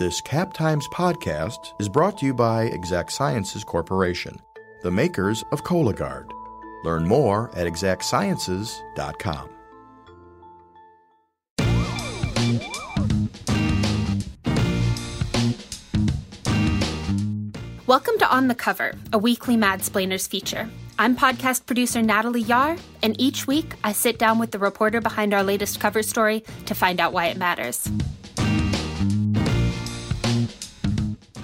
This Cap Times podcast is brought to you by Exact Sciences Corporation, the makers of Cologuard. Learn more at exactsciences.com. Welcome to On the Cover, a weekly Mad Madsplainers feature. I'm podcast producer Natalie Yahr, and each week I sit down with the reporter behind our latest cover story to find out why it matters.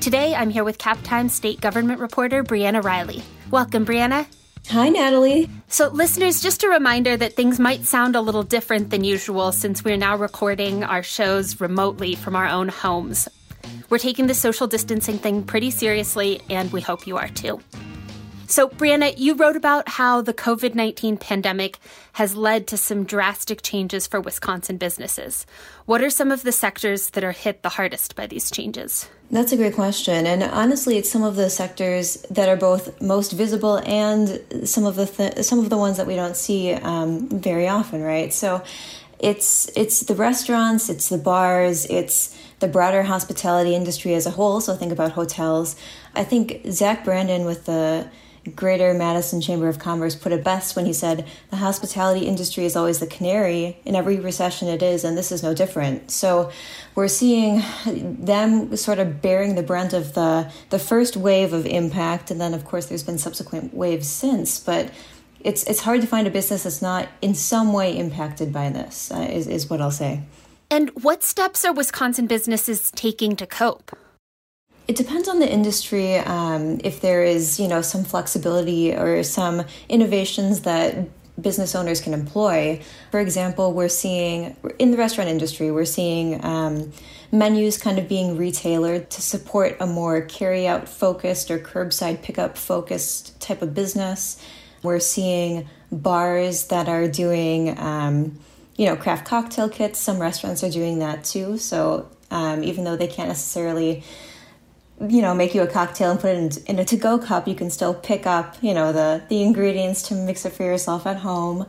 Today, I'm here with Cap Times state government reporter Briana Reilly. Welcome, Briana. Hi, Natalie. So, listeners, just a reminder that things might sound a little different than usual since we're now recording our shows remotely from our own homes. We're taking the social distancing thing pretty seriously, and we hope you are too. So, Briana, you wrote about how the COVID 19 pandemic has led to some drastic changes for Wisconsin businesses. What are some of the sectors that are hit the hardest by these changes? That's a great question. And honestly, it's some of the sectors that are both most visible and some of the th- some of the ones that we don't see um, very often, right? So it's it's the restaurants, it's the bars, it's the broader hospitality industry as a whole. So think about hotels. I think Zach Brandon with the Greater Madison Chamber of Commerce put it best when he said, The hospitality industry is always the canary. In every recession, it is, and this is no different. So we're seeing them sort of bearing the brunt of the, the first wave of impact. And then, of course, there's been subsequent waves since. But it's, it's hard to find a business that's not in some way impacted by this, uh, is, is what I'll say. And what steps are Wisconsin businesses taking to cope? It depends on the industry. Um, if there is, you know, some flexibility or some innovations that business owners can employ. For example, we're seeing in the restaurant industry, we're seeing um, menus kind of being retailored to support a more carry-out focused or curbside pickup focused type of business. We're seeing bars that are doing, um, you know, craft cocktail kits. Some restaurants are doing that too. So um, even though they can't necessarily you know make you a cocktail and put it in, in a to-go cup you can still pick up you know the the ingredients to mix it for yourself at home.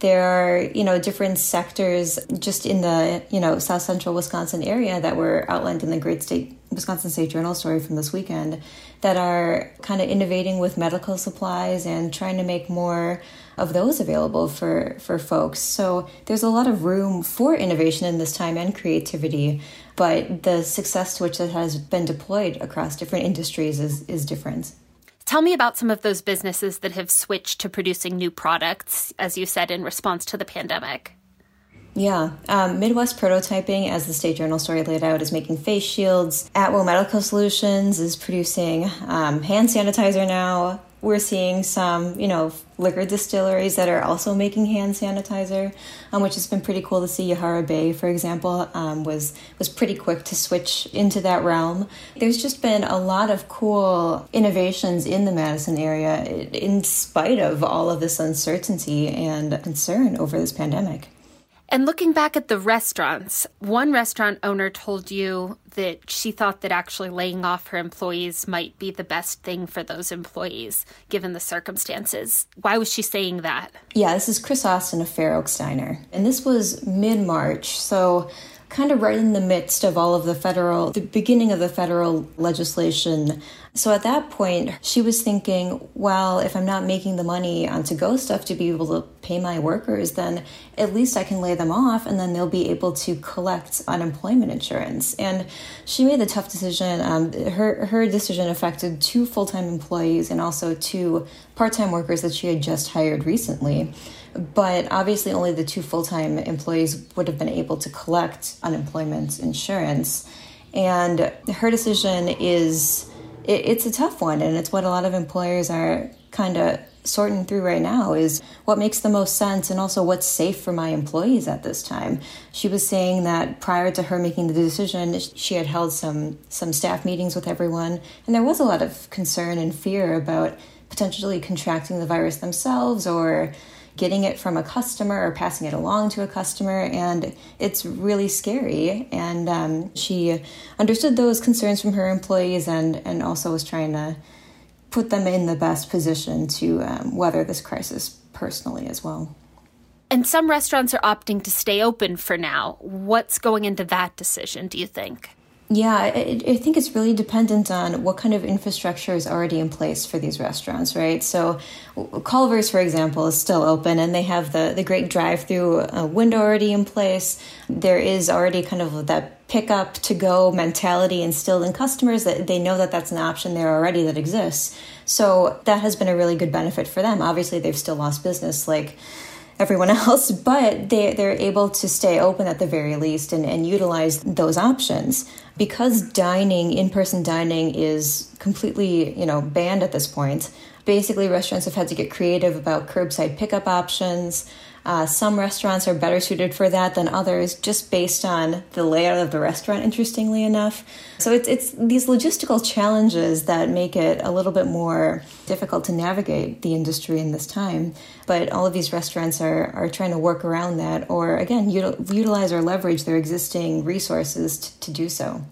There are you know different sectors just in the you know south central wisconsin area that were outlined in the great state wisconsin state journal story from this weekend that are kind of innovating with medical supplies and trying to make more of those available for for folks. So there's a lot of room for innovation in this time and creativity but the success to which it has been deployed across different industries is, is different. Tell me about some of those businesses that have switched to producing new products, as you said, in response to the pandemic. Yeah, um, Midwest Prototyping, as the State Journal story laid out, is making face shields. Atwell Medical Solutions is producing um, hand sanitizer now we're seeing some, you know, liquor distilleries that are also making hand sanitizer, um, which has been pretty cool to see. Yahara Bay, for example, um, was was pretty quick to switch into that realm. There's just been a lot of cool innovations in the Madison area, in spite of all of this uncertainty and concern over this pandemic. And looking back at the restaurants, one restaurant owner told you that she thought that actually laying off her employees might be the best thing for those employees, given the circumstances. Why was she saying that? Yeah, this is Chris Austin of Fair Oaks Diner. And this was mid March. So kind of right in the midst of all of the federal, the beginning of the federal legislation. So at that point, she was thinking, well, if I'm not making the money on to go stuff to be able to pay my workers, then at least I can lay them off and then they'll be able to collect unemployment insurance. And she made the tough decision. Um, her, her decision affected two full time employees and also two part time workers that she had just hired recently but obviously only the two full-time employees would have been able to collect unemployment insurance and her decision is it, it's a tough one and it's what a lot of employers are kind of sorting through right now is what makes the most sense and also what's safe for my employees at this time. She was saying that prior to her making the decision, she had held some some staff meetings with everyone and there was a lot of concern and fear about potentially contracting the virus themselves or getting it from a customer or passing it along to a customer, and it's really scary. And um, she understood those concerns from her employees and, and also was trying to put them in the best position to um, weather this crisis personally as well. And some restaurants are opting to stay open for now. What's going into that decision, do you think? Yeah, I, I, think it's really dependent on what kind of infrastructure is already in place for these restaurants, right? So, Culver's, for example, is still open and they have the, the great drive through uh, window already in place. There is already kind of that pick up to go mentality instilled in customers that they know that that's an option there already that exists. So, that has been a really good benefit for them. Obviously, they've still lost business. Like, everyone else, but they, they're able to stay open at the very least and, and utilize those options. Because dining, in person dining, is completely you know banned at this point, basically restaurants have had to get creative about curbside pickup options. Uh, some restaurants are better suited for that than others, just based on the layout of the restaurant, interestingly enough. So it's, it's these logistical challenges that make it a little bit more difficult to navigate the industry in this time. But all of these restaurants are, are trying to work around that or, again, util- utilize or leverage their existing resources to, to do so.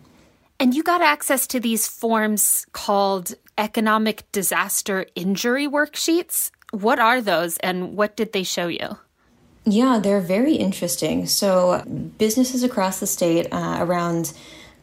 And you got access to these forms called economic disaster injury worksheets. What are those and what did they show you? Yeah, they're very interesting. So, businesses across the state, uh, around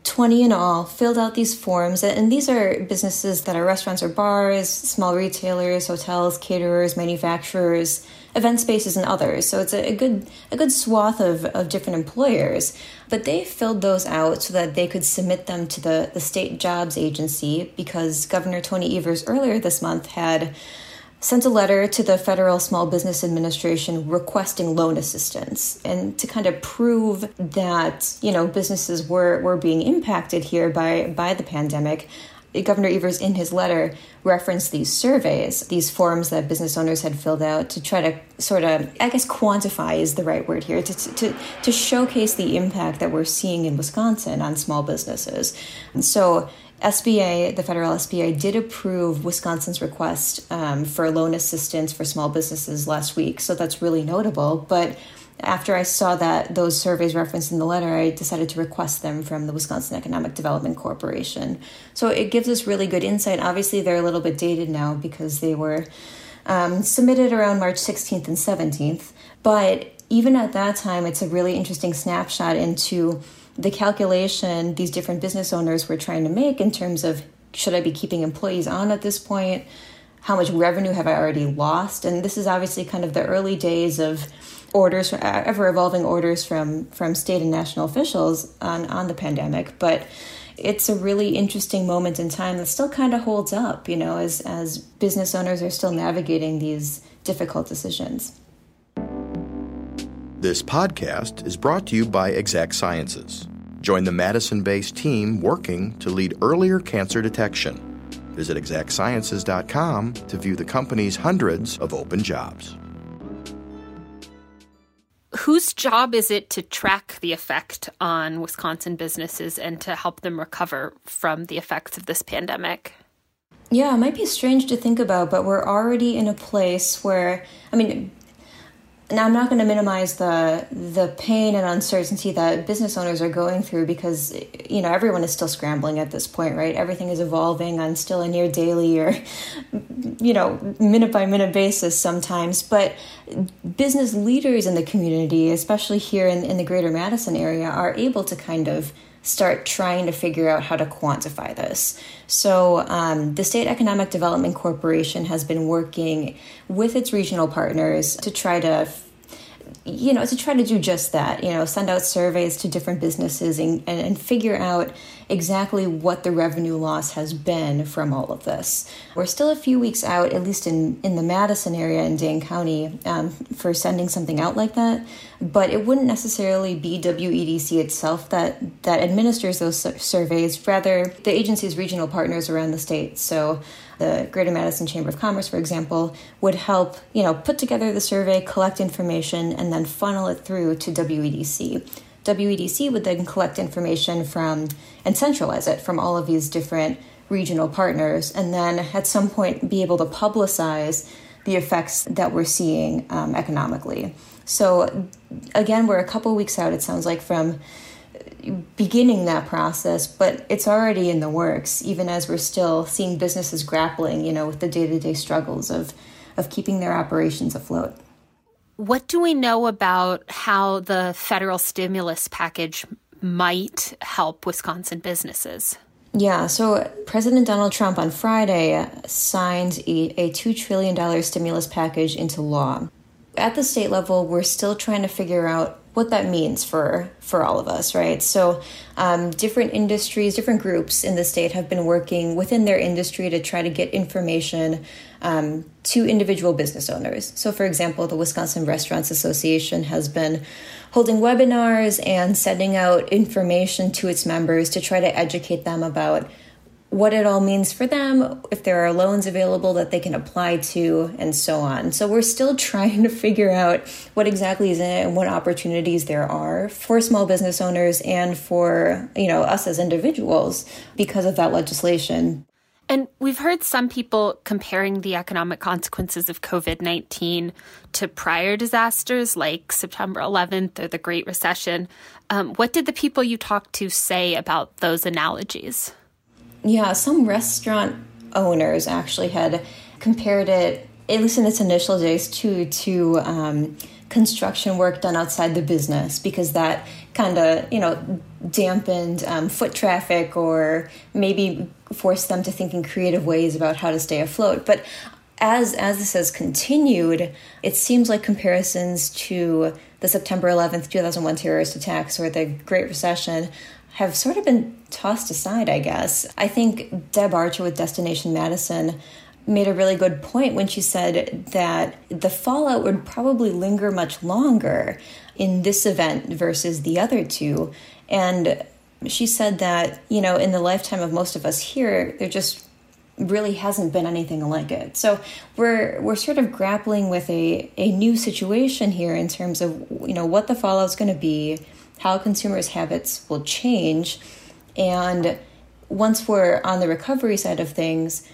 20 in all, filled out these forms. And these are businesses that are restaurants or bars, small retailers, hotels, caterers, manufacturers, event spaces, and others. So, it's a, good, a good swath of, of different employers. But they filled those out so that they could submit them to the, the state jobs agency because Governor Tony Evers earlier this month had sent a letter to the Federal Small Business Administration requesting loan assistance and to kind of prove that, you know, businesses were, were being impacted here by, by the pandemic. Governor Evers, in his letter, referenced these surveys, these forms that business owners had filled out to try to sort of, I guess, quantify is the right word here, to, to, to showcase the impact that we're seeing in Wisconsin on small businesses. And so SBA, the federal SBA, did approve Wisconsin's request um, for loan assistance for small businesses last week. So that's really notable. But after I saw that those surveys referenced in the letter, I decided to request them from the Wisconsin Economic Development Corporation. So it gives us really good insight. Obviously, they're a little bit dated now because they were um, submitted around March 16th and 17th. But even at that time, it's a really interesting snapshot into the calculation these different business owners were trying to make in terms of should I be keeping employees on at this point? How much revenue have I already lost? And this is obviously kind of the early days of orders, uh, ever evolving orders from from state and national officials on on the pandemic, but it's a really interesting moment in time that still kind of holds up, you know, as as business owners are still navigating these difficult decisions. This podcast is brought to you by Exact Sciences. Join the Madison based team working to lead earlier cancer detection. Visit exactsciences.com to view the company's hundreds of open jobs. Whose job is it to track the effect on Wisconsin businesses and to help them recover from the effects of this pandemic? Yeah, it might be strange to think about, but we're already in a place where, I mean, now I'm not going to minimize the the pain and uncertainty that business owners are going through because you know everyone is still scrambling at this point, right? Everything is evolving on still a near daily or you know minute by minute basis sometimes. But business leaders in the community, especially here in, in the Greater Madison area, are able to kind of start trying to figure out how to quantify this. So, um, the State Economic Development Corporation has been working with its regional partners to try to you know, to try to do just that, you know, send out surveys to different businesses and, and, and, figure out exactly what the revenue loss has been from all of this. We're still a few weeks out, at least in, in the Madison area in Dane County, um, for sending something out like that. But it wouldn't necessarily be WEDC itself that, that administers those surveys, rather, the agency's regional partners around the state. So, the Greater Madison Chamber of Commerce, for example, would help, you know, put together the survey, collect information, and then funnel it through to WEDC. WEDC would then collect information from and centralize it from all of these different regional partners, and then at some point be able to publicize the effects that we're seeing um, economically. So, again, we're a couple weeks out, it sounds like, from beginning that process, but it's already in the works, even as we're still seeing businesses grappling, you know, with the day to day struggles of, of keeping their operations afloat. What do we know about how the federal stimulus package might help Wisconsin businesses? Yeah, so President Donald Trump on Friday signed a, a $2 trillion stimulus package into law. At the state level, we're still trying to figure out what that means for for all of us, right? So, um, different industries, different groups in the state have been working within their industry to try to get information um, to individual business owners. So, for example, the Wisconsin Restaurants Association has been holding webinars and sending out information to its members to try to educate them about what it all means for them, if there are loans available that they can apply to, and so on. So we're still trying to figure out what exactly is in it and what opportunities there are for small business owners and for, you know, us as individuals because of that legislation. And we've heard some people comparing the economic consequences of COVID 19 to prior disasters like September 11th or the Great Recession. Um, what did the people you talked to say about those analogies? Yeah, some restaurant owners actually had compared it, at least in its initial days, to to um, construction work done outside the business because that kind of you know dampened um, foot traffic or maybe forced them to think in creative ways about how to stay afloat. But as as this has continued, it seems like comparisons to the September 11th, 2001 terrorist attacks or the Great Recession have sort of been tossed aside, I guess. I think Deb Archer with Destination Madison made a really good point when she said that the fallout would probably linger much longer in this event versus the other two. And she said that, you know, in the lifetime of most of us here, there just really hasn't been anything like it. So we're we're sort of grappling with a, a new situation here in terms of you know what the fallout's going to be, how consumers' habits will change. And once we're on the recovery side of things,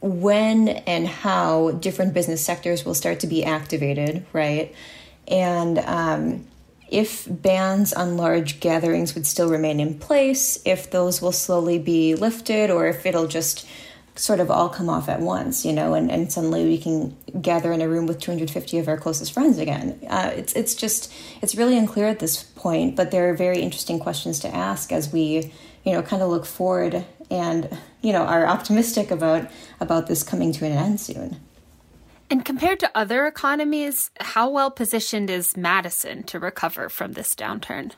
when and how different business sectors will start to be activated, right? And um, if bans on large gatherings would still remain in place, if those will slowly be lifted, or if it'll just sort of all come off at once, you know, and, and suddenly we can gather in a room with 250 of our closest friends again. Uh, it's, it's just, it's really unclear at this point, but there are very interesting questions to ask as we, you know, kind of look forward and, you know, are optimistic about, about this coming to an end soon. And compared to other economies, how well positioned is Madison to recover from this downturn?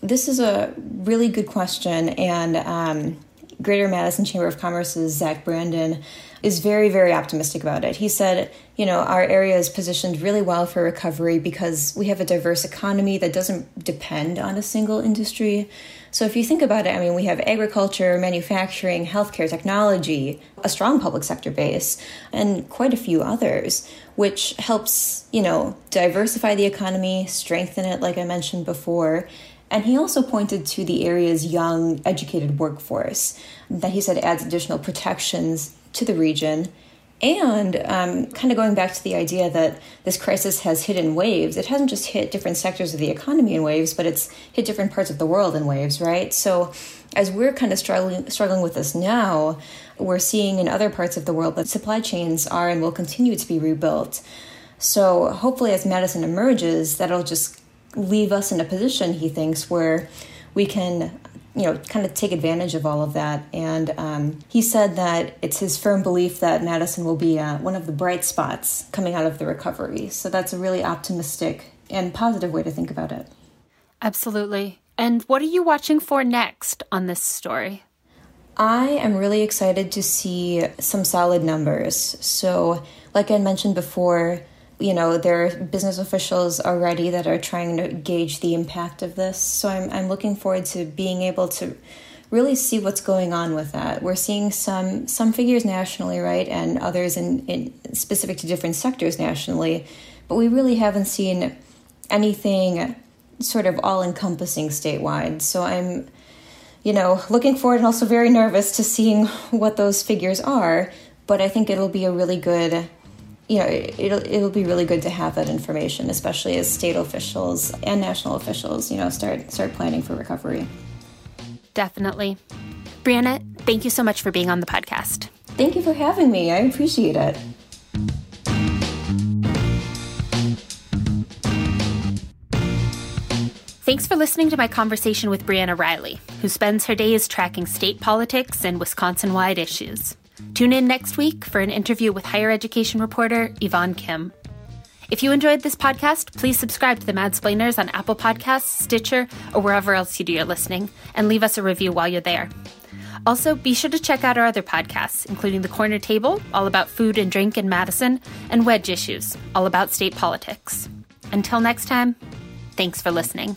This is a really good question. And, um, Greater Madison Chamber of Commerce's Zach Brandon is very, very optimistic about it. He said, you know, our area is positioned really well for recovery because we have a diverse economy that doesn't depend on a single industry. So if you think about it, I mean, we have agriculture, manufacturing, healthcare, technology, a strong public sector base, and quite a few others, which helps, you know, diversify the economy, strengthen it, like I mentioned before, and he also pointed to the area's young, educated workforce that he said adds additional protections to the region. And um, kind of going back to the idea that this crisis has hit in waves, it hasn't just hit different sectors of the economy in waves, but it's hit different parts of the world in waves, right? So, as we're kind of struggling struggling with this now, we're seeing in other parts of the world that supply chains are and will continue to be rebuilt. So, hopefully, as Madison emerges, that'll just leave us in a position, he thinks, where we can you know, kind of take advantage of all of that. And um, he said that it's his firm belief that Madison will be uh, one of the bright spots coming out of the recovery. So that's a really optimistic and positive way to think about it. Absolutely. And what are you watching for next on this story? I am really excited to see some solid numbers. So, like I mentioned before, you know there are business officials already that are trying to gauge the impact of this. So i'm, I'm looking forward to being able to really see what's going on with that. We're seeing some some figures nationally right and others in, in specific to different sectors nationally but we really haven't seen anything sort of all encompassing statewide. So i'm you know looking forward and also very nervous to seeing what those figures are but i think it'll be a really good you know, it'll it'll be really good to have that information, especially as state officials and national officials, you know, start start planning for recovery. Definitely. Briana, thank you so much for being on the podcast. Thank you for having me. I appreciate it. Thanks for listening to my conversation with Briana Reilly, who spends her days tracking state politics and Wisconsin wide issues. Tune in next week for an interview with higher education reporter Yvonne Kim. If you enjoyed this podcast, please subscribe to the Madsplainers on Apple Podcasts, Stitcher, or wherever else you do your listening, and leave us a review while you're there. Also, be sure to check out our other podcasts, including The Corner Table, all about food and drink in Madison, and Wedge Issues, all about state politics. Until next time, thanks for listening.